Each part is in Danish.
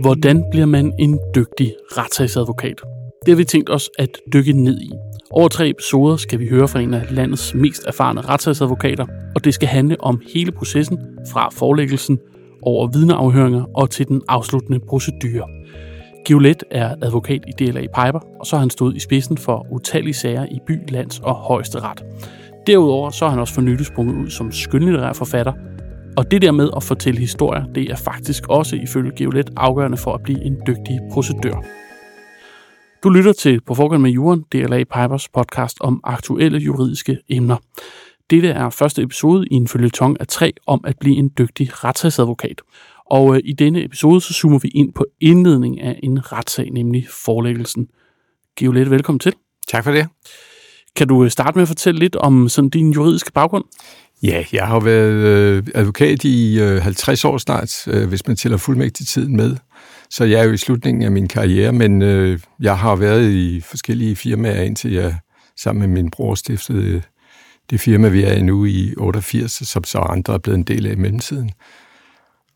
Hvordan bliver man en dygtig retssagsadvokat? Det har vi tænkt os at dykke ned i. Over tre episoder skal vi høre fra en af landets mest erfarne retssagsadvokater, og det skal handle om hele processen fra forelæggelsen over vidneafhøringer og til den afsluttende procedure. Giolet er advokat i DLA Piper, og så har han stået i spidsen for utallige sager i by, lands og højesteret. Derudover så har han også for nylig sprunget ud som skønlitterær forfatter, og det der med at fortælle historier, det er faktisk også ifølge Giolet afgørende for at blive en dygtig procedør. Du lytter til På forgrund med Juren, DLA Pipers podcast om aktuelle juridiske emner. Dette er første episode i en følgetong af tre om at blive en dygtig retssagsadvokat. Og øh, i denne episode så zoomer vi ind på indledning af en retssag, nemlig forelæggelsen. Giolet, velkommen til. Tak for det. Kan du øh, starte med at fortælle lidt om sådan din juridiske baggrund? Ja, jeg har været øh, advokat i øh, 50 år snart, øh, hvis man tæller fuldmægtigtiden med. Så jeg er jo i slutningen af min karriere, men øh, jeg har været i forskellige firmaer, indtil jeg sammen med min bror stiftede øh, det firma, vi er i nu i 88, som så andre er blevet en del af i mellemtiden.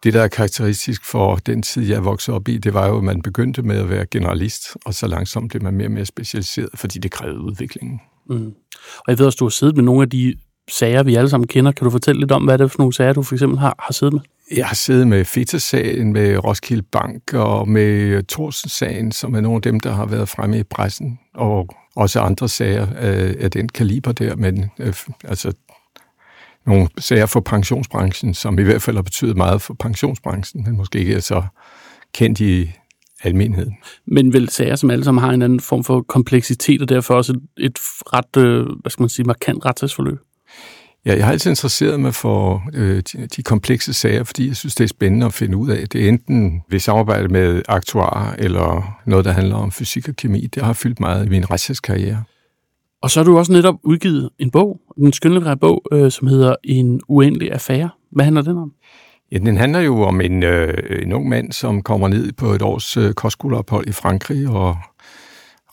Det, der er karakteristisk for den tid, jeg voksede op i, det var jo, at man begyndte med at være generalist, og så langsomt blev man mere og mere specialiseret, fordi det krævede udviklingen. Mm. Og jeg ved også, du har siddet med nogle af de sager, vi alle sammen kender. Kan du fortælle lidt om, hvad det er for nogle sager, du for eksempel har, har siddet med? Jeg har siddet med Feta-sagen, med Roskilde Bank og med Thorsen-sagen, som er nogle af dem, der har været fremme i pressen, og også andre sager af, af den kaliber der, men øh, altså nogle sager for pensionsbranchen, som i hvert fald har betydet meget for pensionsbranchen, men måske ikke er så kendt i almenheden. Men vel sager, som alle sammen har en anden form for kompleksitet, og derfor også et, et ret, øh, hvad skal man sige, markant retssagsforløb? Ja, jeg har altid interesseret mig for øh, de, de komplekse sager, fordi jeg synes, det er spændende at finde ud af. Det er enten ved samarbejde med aktuarer, eller noget, der handler om fysik og kemi. Det har fyldt meget i min retssagskarriere. Og så har du også netop udgivet en bog, en skønlitterær bog, øh, som hedder En uendelig affære. Hvad handler den om? Ja, den handler jo om en, øh, en ung mand, som kommer ned på et års øh, kostskoleophold i Frankrig, og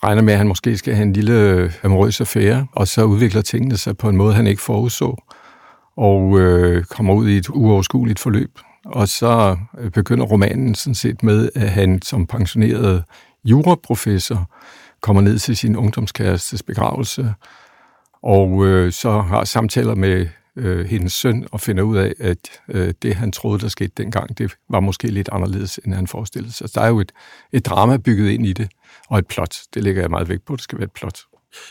regner med, at han måske skal have en lille øh, amorøs affære, og så udvikler tingene sig på en måde, han ikke forudså, og øh, kommer ud i et uoverskueligt forløb. Og så øh, begynder romanen sådan set med, at han som pensioneret juraprofessor kommer ned til sin ungdomskærestes begravelse, og øh, så har samtaler med øh, hendes søn og finder ud af, at øh, det, han troede, der skete dengang, det var måske lidt anderledes, end han forestillede sig. Så der er jo et, et drama bygget ind i det, og et plot. Det lægger jeg meget vægt på, det skal være et plot.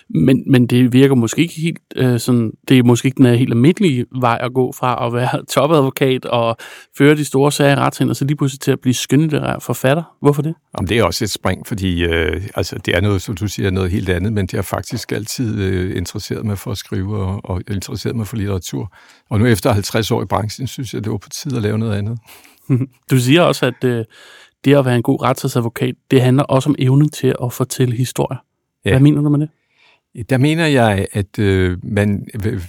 Men, men det virker måske ikke helt øh, sådan, det er måske ikke den helt almindelige vej at gå fra at være topadvokat og føre de store sager i retssagen, og så lige pludselig til at blive skønlitterær forfatter. Hvorfor det? Jamen, det er også et spring, fordi øh, altså, det er noget, som du siger, noget helt andet, men det har faktisk altid øh, interesseret mig for at skrive og, og interesseret mig for litteratur. Og nu efter 50 år i branchen, synes jeg, det var på tide at lave noget andet. du siger også, at øh, det at være en god retsadvokat, det handler også om evnen til at fortælle historier. Ja. Hvad mener du med det? Der mener jeg, at øh, man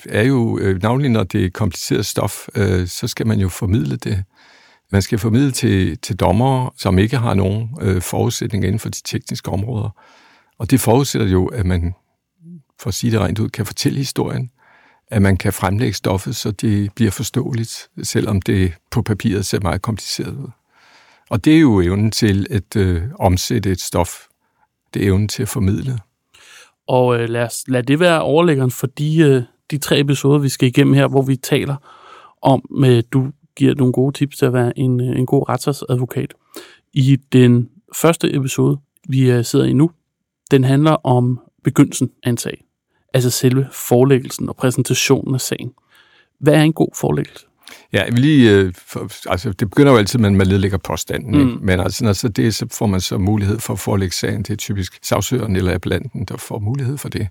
er jo, øh, navnlig når det er kompliceret stof, øh, så skal man jo formidle det. Man skal formidle til, til dommere, som ikke har nogen øh, forudsætninger inden for de tekniske områder. Og det forudsætter jo, at man, for at sige det rent ud, kan fortælle historien, at man kan fremlægge stoffet, så det bliver forståeligt, selvom det på papiret ser meget kompliceret ud. Og det er jo evnen til at øh, omsætte et stof. Det er evnen til at formidle. Og øh, lad, os, lad det være overlæggeren for de, øh, de tre episoder, vi skal igennem her, hvor vi taler om, øh, du giver nogle gode tips til at være en, øh, en god retsadvokat. I den første episode, vi øh, sidder i nu, den handler om begyndelsen af en sag. Altså selve forelæggelsen og præsentationen af sagen. Hvad er en god forelæggelse? Ja, vil lige, øh, for, altså det begynder jo altid med, at man nedlægger påstanden, mm. men altså, når så det, så får man så mulighed for at forelægge sagen. Det er typisk sagsøgeren eller appellanten, der får mulighed for det.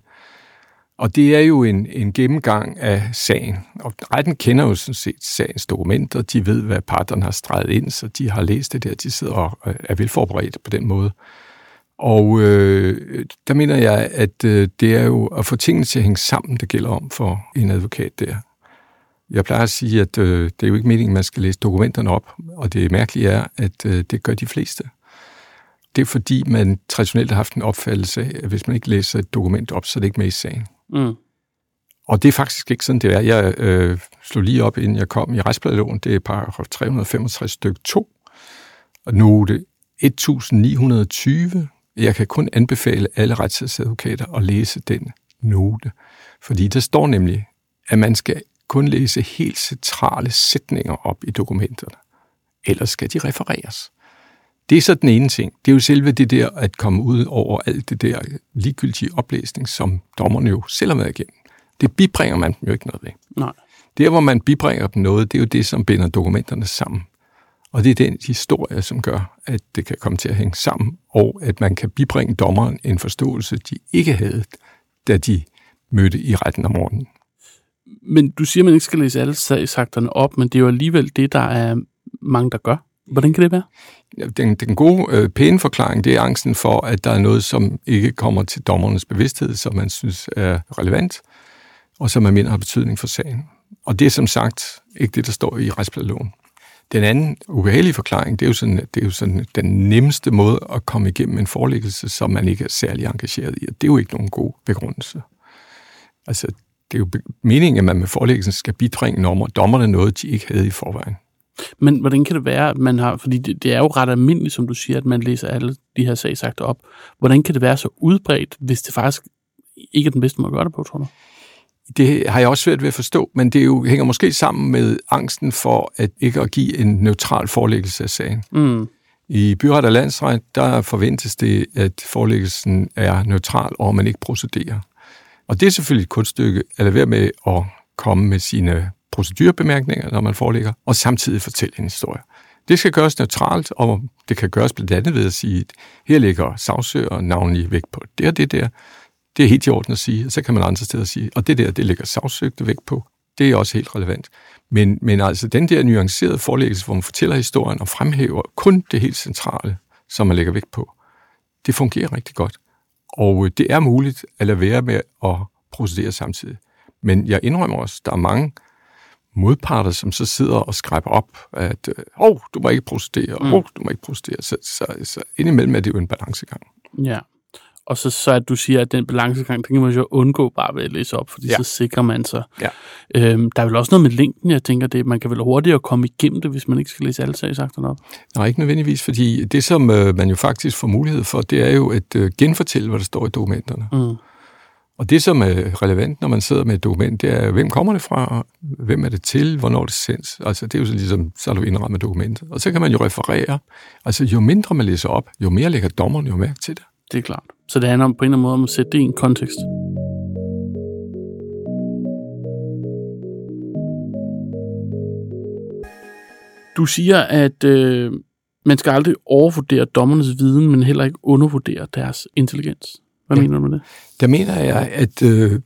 Og det er jo en, en gennemgang af sagen. Og retten kender jo sådan set sagens dokumenter. De ved, hvad parterne har streget ind, så de har læst det der. De sidder og er velforberedt på den måde. Og øh, der mener jeg, at øh, det er jo at få tingene til at hænge sammen, det gælder om for en advokat der. Jeg plejer at sige, at øh, det er jo ikke meningen, at man skal læse dokumenterne op, og det mærkelige er, at øh, det gør de fleste. Det er fordi, man traditionelt har haft en opfattelse af, at hvis man ikke læser et dokument op, så er det ikke med i sagen. Mm. Og det er faktisk ikke sådan, det er. Jeg øh, slog lige op, inden jeg kom i retspladeloven. Det er paragraf 365 stykke 2. Og nu det 1920. Jeg kan kun anbefale alle retsadvokater at læse den note, fordi der står nemlig, at man skal kun læse helt centrale sætninger op i dokumenterne. Ellers skal de refereres. Det er så den ene ting. Det er jo selve det der at komme ud over alt det der ligegyldige oplæsning, som dommerne jo selv har været igennem. Det bibringer man dem jo ikke noget ved. Nej. Der, hvor man bibringer dem noget, det er jo det, som binder dokumenterne sammen. Og det er den historie, som gør, at det kan komme til at hænge sammen, og at man kan bibringe dommeren en forståelse, de ikke havde, da de mødte i retten om morgenen. Men du siger, at man ikke skal læse alle sagsakterne op, men det er jo alligevel det, der er mange, der gør. Hvordan kan det være? Den, den gode, øh, pæne forklaring, det er angsten for, at der er noget, som ikke kommer til dommernes bevidsthed, som man synes er relevant, og som man mener har betydning for sagen. Og det er som sagt ikke det, der står i retsplanloven. Den anden ubehagelige forklaring, det er, jo sådan, det er jo sådan den nemmeste måde at komme igennem en forelæggelse, som man ikke er særlig engageret i. Og det er jo ikke nogen god begrundelse. Altså, det er jo meningen, at man med forelæggelsen skal bibringe nummer, dommerne noget, de ikke havde i forvejen. Men hvordan kan det være, at man har, fordi det, det er jo ret almindeligt, som du siger, at man læser alle de her sagsakter op. Hvordan kan det være så udbredt, hvis det faktisk ikke er den bedste måde at gøre det på, tror du? Det har jeg også svært ved at forstå, men det jo, hænger måske sammen med angsten for at ikke at give en neutral forelæggelse af sagen. Mm. I byret og landsret, der forventes det, at forelæggelsen er neutral, og man ikke procederer. Og det er selvfølgelig et kunststykke at lade være med at komme med sine procedurebemærkninger, når man forelægger, og samtidig fortælle en historie. Det skal gøres neutralt, og det kan gøres blandt andet ved at sige, at her ligger sagsøger navnlig vægt på det og det der. Det er helt i orden at sige, og så kan man andre steder sige, og det der, det ligger sagsøgte vægt på. Det er også helt relevant. Men, men altså den der nuancerede forelæggelse, hvor man fortæller historien og fremhæver kun det helt centrale, som man lægger vægt på, det fungerer rigtig godt. Og det er muligt at lade være med at procedere samtidig. Men jeg indrømmer også, der er mange modparter, som så sidder og skræber op, at åh, oh, du må ikke procedere, mm. oh, du må ikke procedere. Så, så, så indimellem er det jo en balancegang. Ja, og så, så at du siger, at den balancegang, den kan man jo undgå bare ved at læse op, fordi ja. så sikrer man sig. Ja. Øhm, der er vel også noget med længden, jeg tænker, det, man kan vel hurtigere komme igennem det, hvis man ikke skal læse alle sagsakterne op? Nej, ikke nødvendigvis, fordi det, som øh, man jo faktisk får mulighed for, det er jo at øh, genfortælle, hvad der står i dokumenterne. Mm. Og det, som er relevant, når man sidder med et dokument, det er, hvem kommer det fra, hvem er det til, hvornår det sendes. Altså, det er jo så ligesom, så er du indrammet dokumentet. Og så kan man jo referere. Altså, jo mindre man læser op, jo mere lægger dommeren jo mærke til det. Det er klart. Så det handler om på en eller anden måde om at sætte det i en kontekst. Du siger, at øh, man skal aldrig overvurdere dommernes viden, men heller ikke undervurdere deres intelligens. Hvad ja. mener du med det? Der mener jeg, at øh,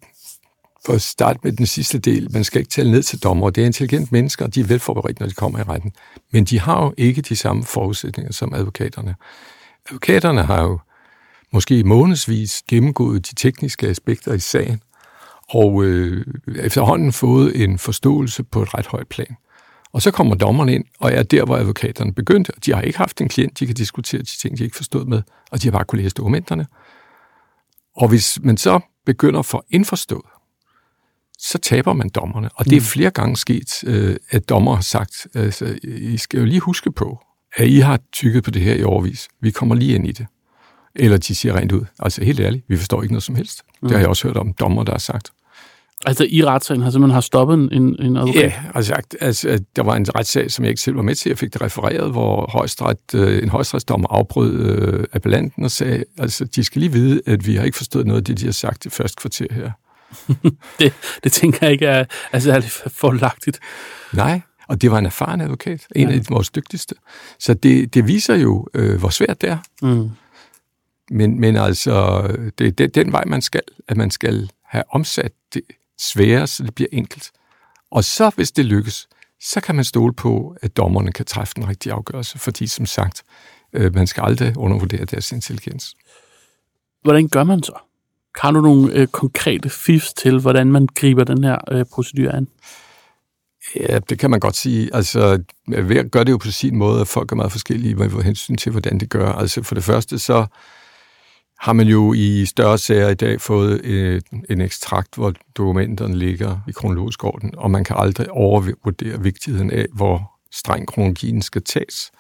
for at starte med den sidste del, man skal ikke tælle ned til dommer. Det er intelligente mennesker, og de er velforberedt, når de kommer i retten. Men de har jo ikke de samme forudsætninger som advokaterne. Advokaterne har jo måske månedsvis gennemgået de tekniske aspekter i sagen, og øh, efterhånden fået en forståelse på et ret højt plan. Og så kommer dommerne ind, og er der, hvor advokaterne begyndte. De har ikke haft en klient, de kan diskutere de ting, de ikke forstået med, og de har bare kunnet læse dokumenterne. Og hvis man så begynder for indforstået, så taber man dommerne. Og det er mm. flere gange sket, øh, at dommer har sagt, altså, I skal jo lige huske på, at I har tykket på det her i overvis. Vi kommer lige ind i det. Eller de siger rent ud, altså helt ærligt, vi forstår ikke noget som helst. Mm. Det har jeg også hørt om dommer, der har sagt. Altså i retssagen har simpelthen har stoppet en, en advokat? Ja, altså, altså der var en retssag, som jeg ikke selv var med til. Jeg fik det refereret, hvor højstret, øh, en højstrætsdommer afbrød øh, appellanten og sagde, altså de skal lige vide, at vi har ikke forstået noget af det, de har sagt i første kvarter her. det, det tænker jeg ikke er, altså, er det forlagtigt. Nej, og det var en erfaren advokat, en ja. af de vores dygtigste. Så det, det viser jo, øh, hvor svært det er. Mm. Men, men altså, det er den vej, man skal, at man skal have omsat det svære, så det bliver enkelt. Og så, hvis det lykkes, så kan man stole på, at dommerne kan træffe den rigtige afgørelse, fordi som sagt, øh, man skal aldrig undervurdere deres intelligens. Hvordan gør man så? Har du nogle øh, konkrete fifs til, hvordan man griber den her øh, procedure an? Ja, det kan man godt sige. Altså, hver gør det jo på sin måde, at folk er meget forskellige med hensyn til, hvordan det gør. Altså, for det første, så har man jo i større sager i dag fået øh, en ekstrakt, hvor dokumenterne ligger i kronologisk orden, og man kan aldrig overvurdere vigtigheden af, hvor streng kronologien skal tages.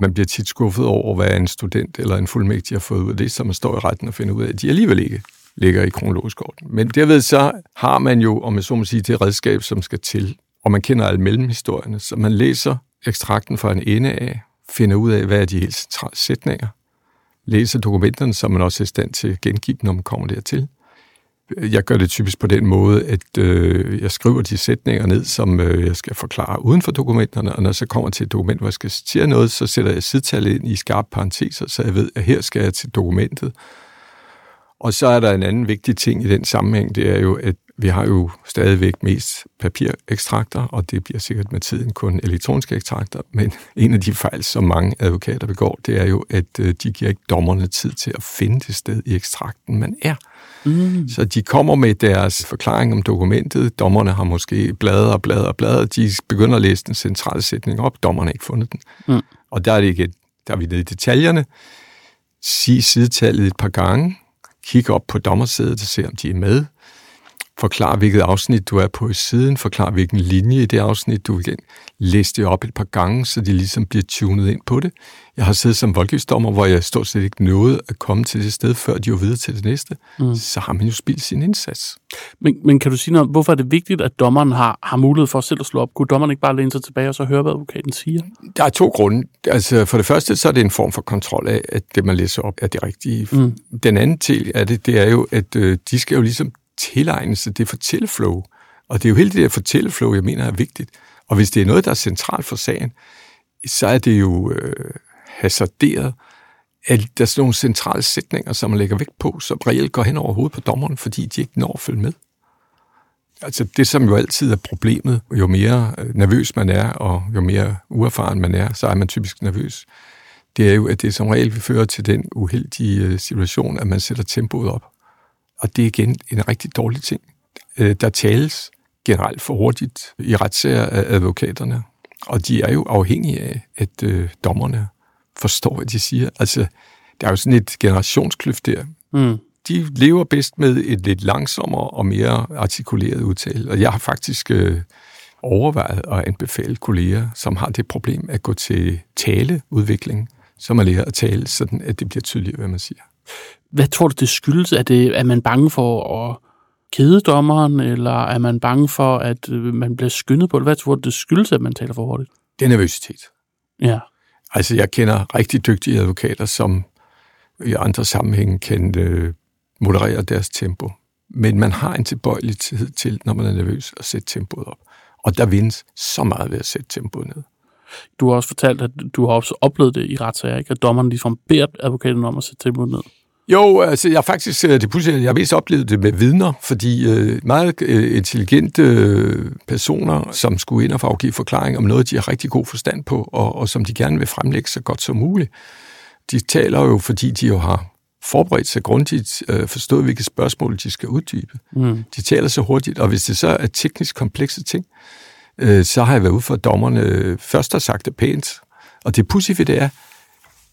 Man bliver tit skuffet over, hvad en student eller en fuldmægtig har fået ud af det, som man står i retten og finder ud af, at de alligevel ikke ligger i kronologisk orden. Men derved så har man jo, om jeg så må sige, det redskab, som skal til, og man kender alle mellemhistorierne, så man læser ekstrakten fra en ende af, finder ud af, hvad er de helt centrale sætninger, læser dokumenterne, så man også er i stand til at gengive dem, når man kommer dertil. Jeg gør det typisk på den måde, at øh, jeg skriver de sætninger ned, som øh, jeg skal forklare uden for dokumenterne, og når jeg så kommer til et dokument, hvor jeg skal citere noget, så sætter jeg sidetallet ind i skarpe parenteser, så jeg ved, at her skal jeg til dokumentet. Og så er der en anden vigtig ting i den sammenhæng, det er jo, at vi har jo stadigvæk mest papirekstrakter, og det bliver sikkert med tiden kun elektroniske ekstrakter, men en af de fejl, som mange advokater begår, det er jo, at øh, de giver ikke dommerne tid til at finde det sted i ekstrakten, man er. Mm. Så de kommer med deres forklaring om dokumentet. Dommerne har måske bladret og bladret og bladret. De begynder at læse den centrale sætning op. Dommerne har ikke fundet den. Mm. Og der er, det ikke, der er vi nede i detaljerne. Sig sidetallet et par gange. Kig op på dommersædet og se, om de er med. Forklar, hvilket afsnit du er på i siden. Forklar, hvilken linje i det afsnit du vil læse det op et par gange, så de ligesom bliver tunet ind på det. Jeg har siddet som voldgiftsdommer, hvor jeg stort set ikke nåede at komme til det sted, før de var videre til det næste. Mm. Så har man jo spildt sin indsats. Men, men kan du sige noget hvorfor er det vigtigt, at dommeren har, har mulighed for selv at slå op? Kunne dommeren ikke bare læne sig tilbage og så høre, hvad advokaten siger? Der er to grunde. Altså, for det første, så er det en form for kontrol af, at det, man læser op, er det rigtige. Mm. Den anden del af det, det er jo, at øh, de skal jo ligesom tilegne sig det fortælleflow. Og det er jo hele det der fortælleflow, jeg mener er vigtigt. Og hvis det er noget, der er centralt for sagen, så er det jo øh, hasarderet, at der er sådan nogle centrale sætninger, som man lægger vægt på, som reelt går hen over hovedet på dommeren, fordi de ikke når at følge med. Altså det, som jo altid er problemet, jo mere øh, nervøs man er, og jo mere uerfaren man er, så er man typisk nervøs. Det er jo, at det som regel vil føre til den uheldige øh, situation, at man sætter tempoet op. Og det er igen en rigtig dårlig ting. Øh, der tales generelt for hurtigt i retssager af advokaterne, og de er jo afhængige af, at øh, dommerne forstår, hvad de siger. Altså, der er jo sådan et generationskløft der. Mm. De lever bedst med et lidt langsommere og mere artikuleret udtale, og jeg har faktisk øh, overvejet at anbefale kolleger, som har det problem at gå til taleudvikling, som at lære at tale, sådan at det bliver tydeligt, hvad man siger. Hvad tror du, det skyldes? Er, det, er man bange for at kede dommeren, eller er man bange for, at øh, man bliver skyndet på det? Hvad tror du, det skyldes, at man taler for hurtigt? Det er nervøsitet. Ja. Altså, jeg kender rigtig dygtige advokater, som i andre sammenhænge kan øh, moderere deres tempo. Men man har en tilbøjelighed til, når man er nervøs, at sætte tempoet op. Og der vindes så meget ved at sætte tempoet ned. Du har også fortalt, at du har også oplevet det i retssager, ikke? at dommeren ligesom beder advokaten om at sætte tempoet ned. Jo, altså jeg faktisk, øh, det pludselig, jeg har mest oplevet det med vidner, fordi øh, meget øh, intelligente øh, personer, som skulle ind og afgive forklaring om noget, de har rigtig god forstand på, og, og som de gerne vil fremlægge så godt som muligt, de taler jo, fordi de jo har forberedt sig grundigt, øh, forstået, hvilke spørgsmål de skal uddybe. Mm. De taler så hurtigt, og hvis det så er teknisk komplekse ting, øh, så har jeg været ude for, at dommerne først har sagt det pænt, og det pudsige ved det er,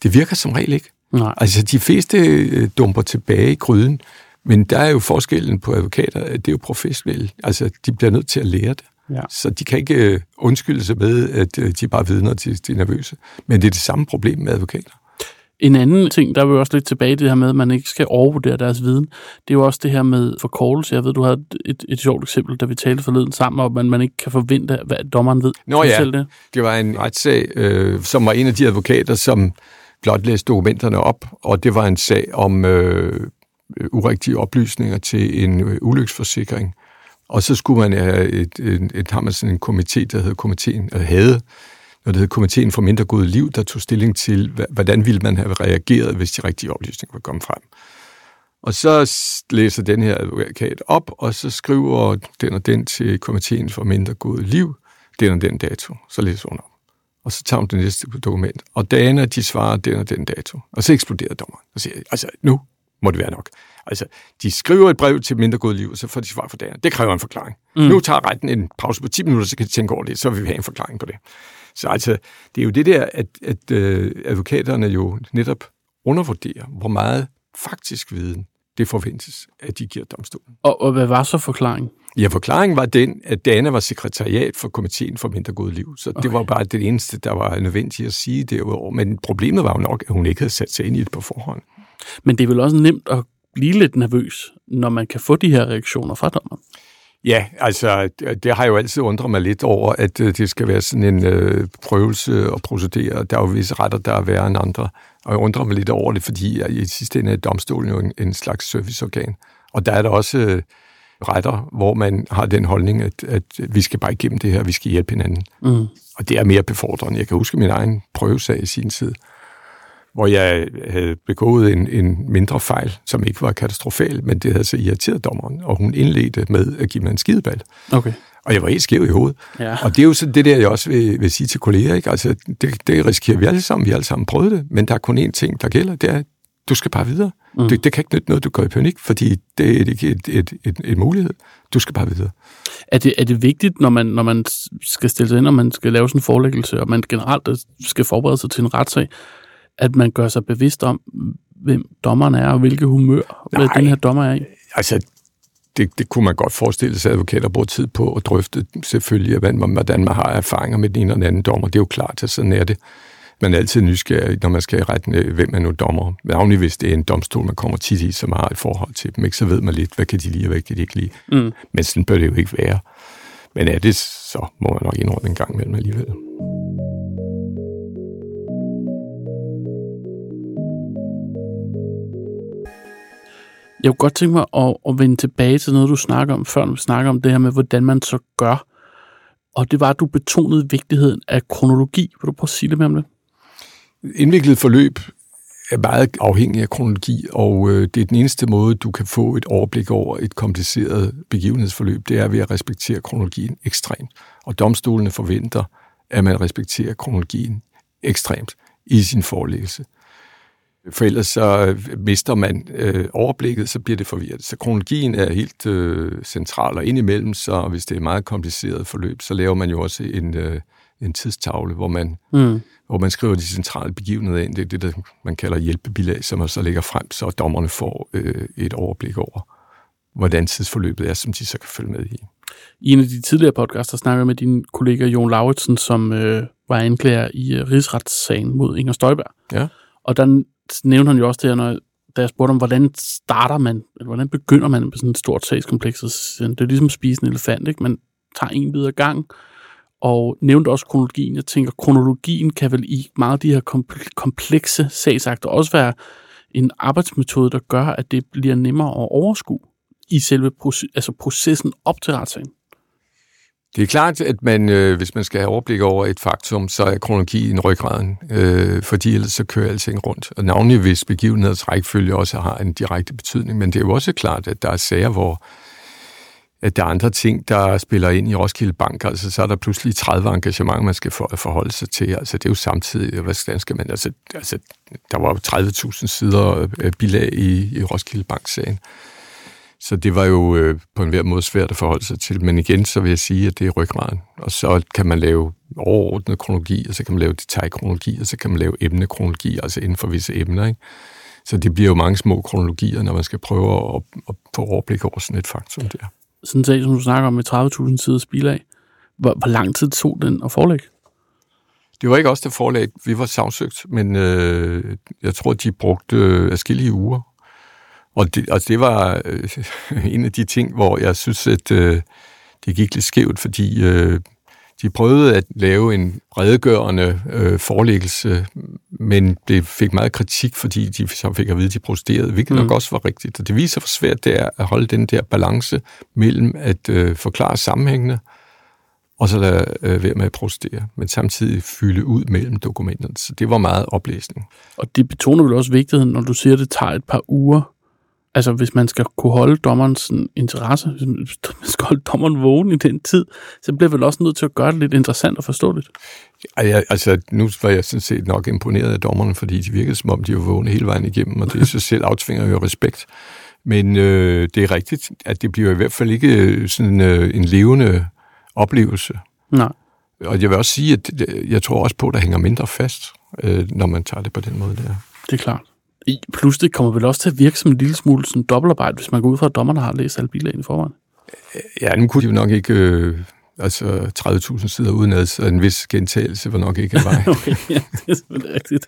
det virker som regel ikke. Nej. Altså, de fleste øh, dumper tilbage i gryden, men der er jo forskellen på advokater, at det er jo professionelle. Altså, de bliver nødt til at lære det. Ja. Så de kan ikke øh, undskylde sig med, at øh, de bare vidner til de er nervøse. Men det er det samme problem med advokater. En anden ting, der er jo også lidt tilbage det her med, at man ikke skal overvurdere deres viden. Det er jo også det her med forkortelse. Jeg ved, du havde et, et sjovt eksempel, da vi talte forleden sammen, om at man ikke kan forvente, hvad dommeren ved. Nå ja, det? det var en retssag, øh, som var en af de advokater, som blot læse dokumenterne op, og det var en sag om øh, urigtige oplysninger til en øh, ulyksforsikring. Og så skulle man have et, et, et, sådan en komité, der hedder komiteen, eller havde, når det hedder komiteen for mindre gode liv, der tog stilling til, hvordan ville man have reageret, hvis de rigtige oplysninger var kommet frem. Og så læser den her advokat op, og så skriver den og den til komiteen for mindre gode liv, den og den dato. Så læser hun op og så tager hun det næste dokument. Og dagene, de svarer den og den dato. Og så eksploderer dommeren. Og siger, altså, nu må det være nok. Altså, de skriver et brev til mindre god liv, og så får de svar for dagen. Det kræver en forklaring. Mm. Nu tager retten en pause på 10 minutter, så kan de tænke over det, så vil vi have en forklaring på det. Så altså, det er jo det der, at, at øh, advokaterne jo netop undervurderer, hvor meget faktisk viden det forventes, at de giver domstolen. Og, og hvad var så forklaringen? Ja, forklaringen var den, at Dana var sekretariat for komiteen for mindre gode liv, så okay. det var bare det eneste, der var nødvendigt at sige derudover. Men problemet var jo nok, at hun ikke havde sat sig ind i det på forhånd. Men det er vel også nemt at blive lidt nervøs, når man kan få de her reaktioner fra dommeren? Ja, altså, det har jo altid undret mig lidt over, at øh, det skal være sådan en øh, prøvelse og procedere. Der er jo visse retter, der er værre end andre. Og jeg undrer mig lidt over det, fordi i sidste ende er domstolen jo en, en slags serviceorgan. Og der er der også øh, retter, hvor man har den holdning, at, at vi skal bare igennem det her, vi skal hjælpe hinanden. Mm. Og det er mere befordrende. Jeg kan huske min egen prøvesag i sin tid, hvor jeg havde begået en, en mindre fejl, som ikke var katastrofal, men det havde så irriteret dommeren, og hun indledte med at give mig en skideball. Okay. Og jeg var helt skæv i hovedet. Ja. Og det er jo så det der, jeg også vil, vil sige til kolleger. Ikke? Altså, det, det risikerer vi alle sammen. Vi har alle sammen prøvet det. Men der er kun én ting, der gælder. Det er, du skal bare videre. Mm. Det, det kan ikke nytte noget, du går i panik, fordi det er ikke et, et, et, et mulighed. Du skal bare videre. Er det, er det vigtigt, når man, når man skal stille sig ind, og man skal lave sådan en forelæggelse, og man generelt skal forberede sig til en retssag, at man gør sig bevidst om, hvem dommeren er, og hvilke humør Nej, den her dommer er i? Altså, det, det kunne man godt forestille sig, at advokater bruger tid på at drøfte selvfølgelig, hvordan man har erfaringer med den ene og den anden dommer. Det er jo klart, at sådan er det. Man er altid nysgerrig, når man skal i retten, hvem er nu dommer. Men hvis det er en domstol, man kommer tit i, som har et forhold til dem, ikke? så ved man lidt, hvad kan de lide, og hvad kan de ikke lide. Mm. Men sådan bør det jo ikke være. Men er det, så må man nok indrømme en gang imellem alligevel. Jeg kunne godt tænke mig at, at vende tilbage til noget, du snakker om før, når vi snakker om det her med, hvordan man så gør. Og det var, at du betonede vigtigheden af kronologi. Vil du prøve at sige lidt mere om det? Indviklet forløb er meget afhængig af kronologi, og øh, det er den eneste måde, du kan få et overblik over et kompliceret begivenhedsforløb, det er ved at respektere kronologien ekstremt. Og domstolene forventer, at man respekterer kronologien ekstremt i sin forelæggelse. For ellers så øh, mister man øh, overblikket, så bliver det forvirret. Så kronologien er helt øh, central, og indimellem, så hvis det er et meget kompliceret forløb, så laver man jo også en, øh, en tidstavle, hvor man, mm. hvor man skriver de centrale begivenheder ind. Det er det, der man kalder hjælpebilag, som man så lægger frem, så dommerne får øh, et overblik over, hvordan tidsforløbet er, som de så kan følge med i. I en af de tidligere podcasts, der snakker med din kollega Jon Lauritsen, som øh, var anklager i øh, rigsretssagen mod Inger Støjberg. Ja. Og der nævnte han jo også det her, når, da jeg spurgte om, hvordan starter man, eller hvordan begynder man med sådan et stort sagskompleks? Det er ligesom at spise en elefant, ikke? Man tager en bid ad gang, og nævnte også kronologien. Jeg tænker, kronologien kan vel i meget af de her komplekse sagsakter også være en arbejdsmetode, der gør, at det bliver nemmere at overskue i selve proces, altså processen op til retssagen. Det er klart, at man, øh, hvis man skal have overblik over et faktum, så er kronologien ryggraden, øh, fordi ellers så kører alting rundt. Og navnlig hvis begivenhedens rækkefølge også har en direkte betydning. Men det er jo også klart, at der er sager, hvor at der er andre ting, der spiller ind i Roskilde Bank. Altså, så er der pludselig 30 engagementer, man skal for, forholde sig til. Altså, det er jo samtidig, hvad skal man... Altså, altså der var 30.000 sider øh, bilag i, i Roskilde Bank-sagen. Så det var jo øh, på en hver måde svært at forholde sig til. Men igen, så vil jeg sige, at det er ryggraden. Og så kan man lave overordnet kronologi, og så kan man lave detaljkronologi, og så kan man lave emnekronologi, altså inden for visse emner. Ikke? Så det bliver jo mange små kronologier, når man skal prøve at, at få overblik over sådan et faktum der. Sådan sag, som du snakker om med 30.000 sider bilag, hvor, hvor lang tid tog den at forelægge? Det var ikke os, der forelagde. Vi var sagsøgt, men øh, jeg tror, de brugte øh, adskillige uger og det, altså det var øh, en af de ting, hvor jeg synes, at øh, det gik lidt skævt, fordi øh, de prøvede at lave en redegørende øh, forelæggelse, men det fik meget kritik, fordi de så fik at vide, at de protesterede, hvilket mm. nok også var rigtigt. Og det viser, hvor svært det er at holde den der balance mellem at øh, forklare sammenhængende, og så lade øh, være med at protestere, men samtidig fylde ud mellem dokumenterne. Så det var meget oplæsning. Og det betoner vel også vigtigheden, når du siger, at det tager et par uger Altså, hvis man skal kunne holde dommerens interesse, hvis man skal holde dommeren vågen i den tid, så bliver vel også nødt til at gøre det lidt interessant og forståeligt. Ja, altså, nu var jeg sådan set nok imponeret af dommerne, fordi de virkede som om, de var vågne hele vejen igennem, og det i sig selv aftvinger jo respekt. Men øh, det er rigtigt, at det bliver i hvert fald ikke øh, sådan øh, en levende oplevelse. Nej. Og jeg vil også sige, at jeg tror også på, at der hænger mindre fast, øh, når man tager det på den måde der. Det er klart. Plus det kommer vel også til at virke som en lille smule sådan dobbeltarbejde, hvis man går ud fra, at dommerne har læst alle bilagene i forvejen. Ja, nu kunne de jo nok ikke... Øh, altså 30.000 sider udenad, så en vis gentagelse var nok ikke en vej. okay, ja, det er selvfølgelig rigtigt.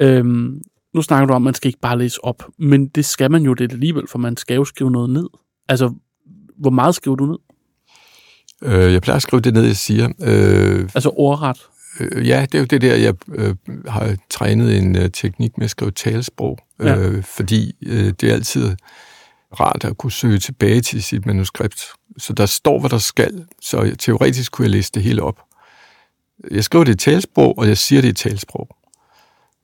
Øhm, nu snakker du om, at man skal ikke bare læse op, men det skal man jo det alligevel, for man skal jo skrive noget ned. Altså, hvor meget skriver du ned? Øh, jeg plejer at skrive det ned, jeg siger. Øh, altså ordret? Øh, ja, det er jo det der, jeg øh, har trænet en øh, teknik med at skrive talesprog, ja. øh, fordi øh, det er altid rart at kunne søge tilbage til sit manuskript. Så der står, hvad der skal, så teoretisk kunne jeg læse det hele op. Jeg skriver det i talesprog, og jeg siger det i talesprog.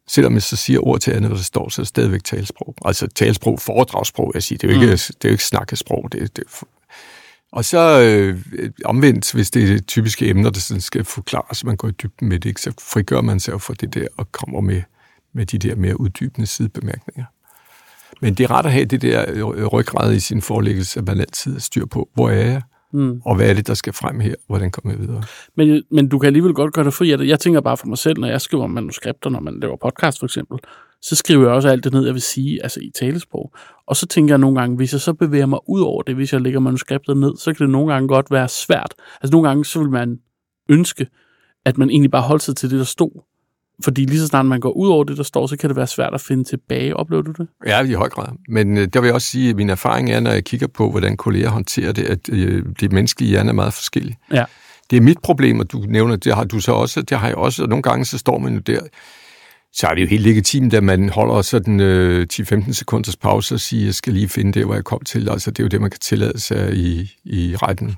Selvom jeg så siger ord til andet, hvad der står, så er det stadigvæk talesprog. Altså talesprog, foredragssprog, jeg siger. Det er jo ikke, mm. det er jo ikke snakkesprog. Det, det, og så øh, omvendt, hvis det er typiske emner, der sådan skal forklares, man går i dybden med det, ikke, så frigør man sig for det der og kommer med, med de der mere uddybende sidebemærkninger. Men det er rart at have det der øh, ryggrad i sin forelæggelse, at man altid er styr på, hvor er jeg, mm. og hvad er det, der skal frem her, hvordan kommer jeg videre. Men, men du kan alligevel godt gøre det fri af det. Jeg tænker bare for mig selv, når jeg skriver manuskripter, når man laver podcast for eksempel, så skriver jeg også alt det ned, jeg vil sige, altså i talesprog. Og så tænker jeg nogle gange, hvis jeg så bevæger mig ud over det, hvis jeg lægger manuskriptet ned, så kan det nogle gange godt være svært. Altså nogle gange, så vil man ønske, at man egentlig bare holdt sig til det, der stod. Fordi lige så snart man går ud over det, der står, så kan det være svært at finde tilbage. Oplever du det? Ja, i høj grad. Men øh, der vil jeg også sige, at min erfaring er, når jeg kigger på, hvordan kolleger håndterer det, at øh, det menneskelige hjerne er meget forskellige. Ja. Det er mit problem, og du nævner, det har du så også, det har jeg også, og nogle gange så står man jo der, så er det jo helt legitimt, at man holder sådan øh, 10-15 sekunders pause og siger, jeg skal lige finde det, hvor jeg kom til. Altså, det er jo det, man kan tillade sig i, i retten.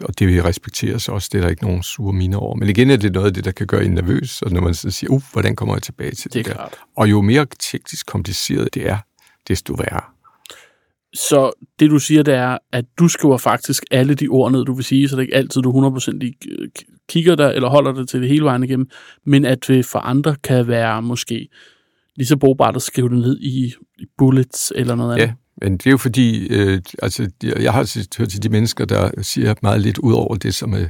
Og det respekteres også, det er der ikke nogen sure mine over. Men igen er det noget af det, der kan gøre en nervøs, og når man så siger, uh, hvordan kommer jeg tilbage til det, det der? Klart. Og jo mere teknisk kompliceret det er, desto værre. Så det, du siger, det er, at du skriver faktisk alle de ord ned, du vil sige, så det er ikke altid, du 100% lige kigger der eller holder det til det hele vejen igennem, men at det for andre kan være måske lige så brugbart at skrive det ned i, i bullets eller noget andet. Ja, men det er jo fordi, øh, altså, jeg har hørt til de mennesker, der siger meget lidt ud over det, som er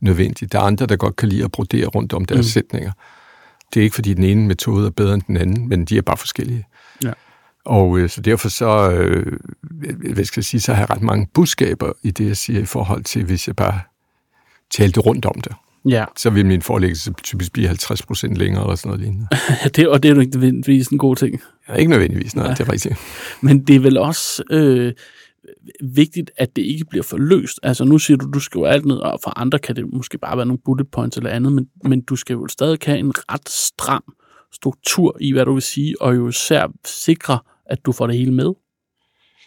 nødvendigt. Der er andre, der godt kan lide at brodere rundt om deres mm. sætninger. Det er ikke, fordi den ene metode er bedre end den anden, men de er bare forskellige. Og øh, så derfor så, øh, hvad skal jeg sige, så har jeg ret mange budskaber i det, jeg siger i forhold til, hvis jeg bare talte rundt om det. Ja. Så vil min forelæggelse typisk blive 50 procent længere eller sådan noget lignende. det, og det er jo ikke nødvendigvis en god ting. Ja, ikke nødvendigvis, nej, ja. det er rigtigt. Men det er vel også øh, vigtigt, at det ikke bliver for løst. Altså nu siger du, du skriver alt ned, og for andre kan det måske bare være nogle bullet points eller andet, men, men du skal jo stadig have en ret stram struktur i, hvad du vil sige, og jo især sikre, at du får det hele med.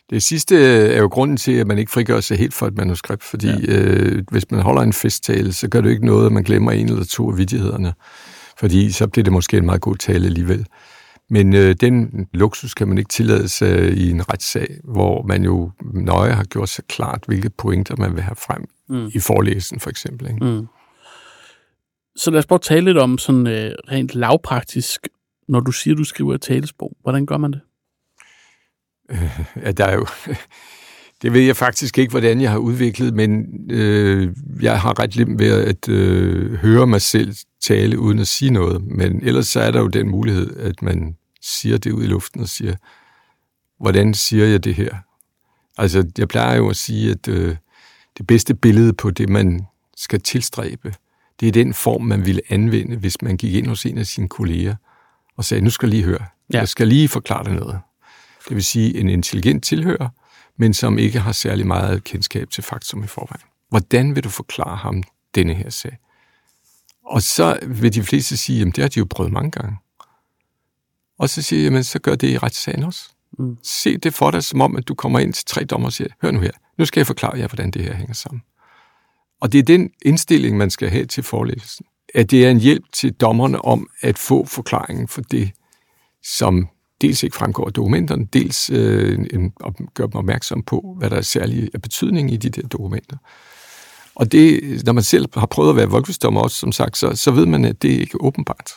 Det sidste er jo grunden til, at man ikke frigør sig helt for et manuskript, fordi ja. øh, hvis man holder en festtale, så gør det ikke noget, at man glemmer en eller to af vidighederne, fordi så bliver det måske en meget god tale alligevel. Men øh, den luksus kan man ikke tillade sig i en retssag, hvor man jo nøje har gjort sig klart, hvilke pointer man vil have frem mm. i forelæsen for eksempel. Ikke? Mm. Så lad os prøve at tale lidt om sådan øh, rent lavpraktisk, når du siger, du skriver et talesprog. Hvordan gør man det? Øh, der er jo... Det ved jeg faktisk ikke, hvordan jeg har udviklet, men øh, jeg har ret lidt ved at øh, høre mig selv tale uden at sige noget. Men ellers så er der jo den mulighed, at man siger det ud i luften og siger, hvordan siger jeg det her? Altså, jeg plejer jo at sige, at øh, det bedste billede på det, man skal tilstræbe, det er den form, man ville anvende, hvis man gik ind hos en af sine kolleger og sagde, nu skal jeg lige høre, ja. jeg skal lige forklare dig noget. Det vil sige en intelligent tilhører, men som ikke har særlig meget kendskab til faktum i forvejen. Hvordan vil du forklare ham denne her sag? Og så vil de fleste sige, at det har de jo prøvet mange gange. Og så siger jeg, men så gør det i retssagen også. Mm. Se det for dig, som om, at du kommer ind til tre dommer og siger, hør nu her, nu skal jeg forklare jer, hvordan det her hænger sammen. Og det er den indstilling, man skal have til forelæsselsen. At det er en hjælp til dommerne om at få forklaringen for det, som dels ikke fremgår af dokumenterne, dels øh, en, gør dem opmærksom på, hvad der er særlig af betydning i de der dokumenter. Og det, når man selv har prøvet at være voldgiftsdommer også, som sagt, så, så ved man, at det ikke er åbenbart.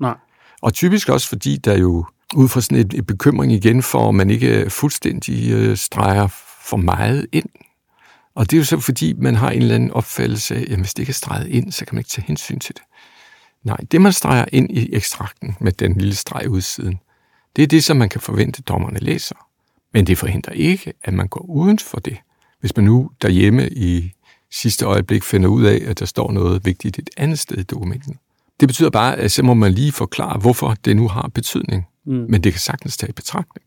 Nej. Og typisk også, fordi der jo ud fra sådan et, et bekymring igen for, at man ikke fuldstændig øh, streger for meget ind. Og det er jo så, fordi man har en eller anden opfattelse af, at hvis det ikke er streget ind, så kan man ikke tage hensyn til det. Nej, det man streger ind i ekstrakten med den lille streg udsiden, det er det, som man kan forvente, dommerne læser. Men det forhindrer ikke, at man går uden for det, Hvis man nu derhjemme i sidste øjeblik finder ud af, at der står noget vigtigt et andet sted i dokumentet, det betyder bare, at så må man lige forklare, hvorfor det nu har betydning. Mm. Men det kan sagtens tage i betragtning.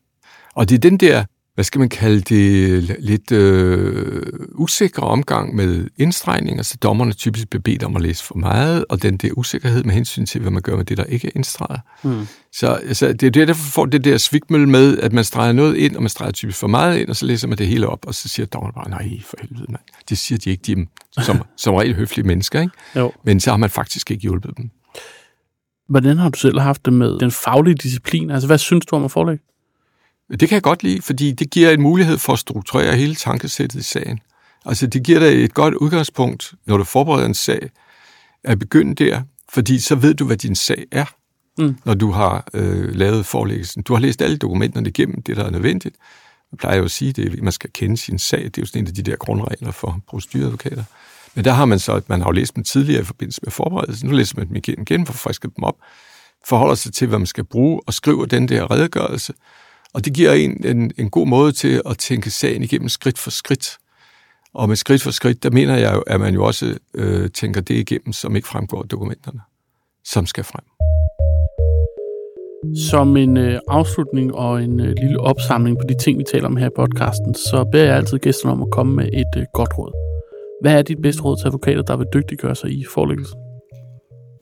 Og det er den der hvad skal man kalde det, lidt øh, usikre omgang med indstregninger, så dommerne typisk bliver bedt om at læse for meget, og den der usikkerhed med hensyn til, hvad man gør med det, der ikke er indstreget. Mm. Så altså, det er derfor får det der svigtmølle med, at man streger noget ind, og man streger typisk for meget ind, og så læser man det hele op, og så siger dommerne bare, nej, for helvede, mand. Det siger de ikke, de er som, som regel høflige mennesker, ikke? Jo. Men så har man faktisk ikke hjulpet dem. Hvordan har du selv haft det med den faglige disciplin? Altså, hvad synes du om at forelægge? Det kan jeg godt lide, fordi det giver en mulighed for at strukturere hele tankesættet i sagen. Altså det giver dig et godt udgangspunkt, når du forbereder en sag, at begynde der, fordi så ved du, hvad din sag er, mm. når du har øh, lavet forelæggelsen. Du har læst alle dokumenterne igennem, det der er nødvendigt. Man plejer jo at sige, at man skal kende sin sag. Det er jo sådan en af de der grundregler for procedureadvokater. Men der har man så, at man har læst dem tidligere i forbindelse med forberedelsen. Nu læser man dem igen, igen for at friske dem op, forholder sig til, hvad man skal bruge, og skriver den der redegørelse, og det giver en, en en god måde til at tænke sagen igennem skridt for skridt. Og med skridt for skridt, der mener jeg at man jo også øh, tænker det igennem, som ikke fremgår af dokumenterne, som skal frem. Som en øh, afslutning og en øh, lille opsamling på de ting, vi taler om her i podcasten, så beder jeg altid gæsterne om at komme med et øh, godt råd. Hvad er dit bedste råd til advokater, der vil dygtiggøre sig i forelæggelsen?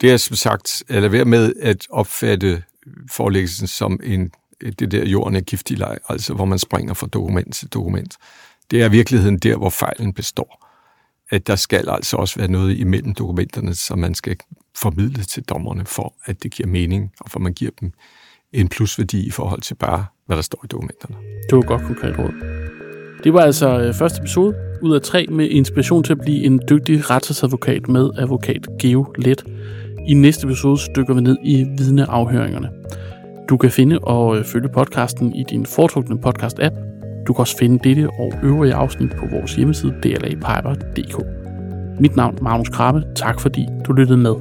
Det er som sagt at lade være med at opfatte forelæggelsen som en Øh, det der jorden er giftig leg, altså hvor man springer fra dokument til dokument. Det er virkeligheden der, hvor fejlen består. At der skal altså også være noget imellem dokumenterne, som man skal formidle til dommerne for, at det giver mening, og for man giver dem en plusværdi i forhold til bare, hvad der står i dokumenterne. Det var godt konkret råd. Det var altså øh, første episode ud af tre med inspiration til at blive en dygtig retsadvokat med advokat Geo Let. I næste episode dykker vi ned i vidneafhøringerne. Du kan finde og øh, følge podcasten i din foretrukne podcast-app. Du kan også finde dette og øvrige afsnit på vores hjemmeside dlapiper.dk. Mit navn er Magnus Krabbe. Tak fordi du lyttede med.